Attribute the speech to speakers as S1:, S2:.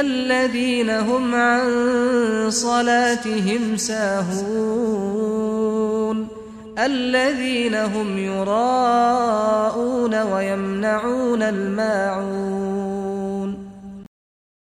S1: الذين هم عن صلاتهم ساهون الذين هم يراءون ويمنعون الماعون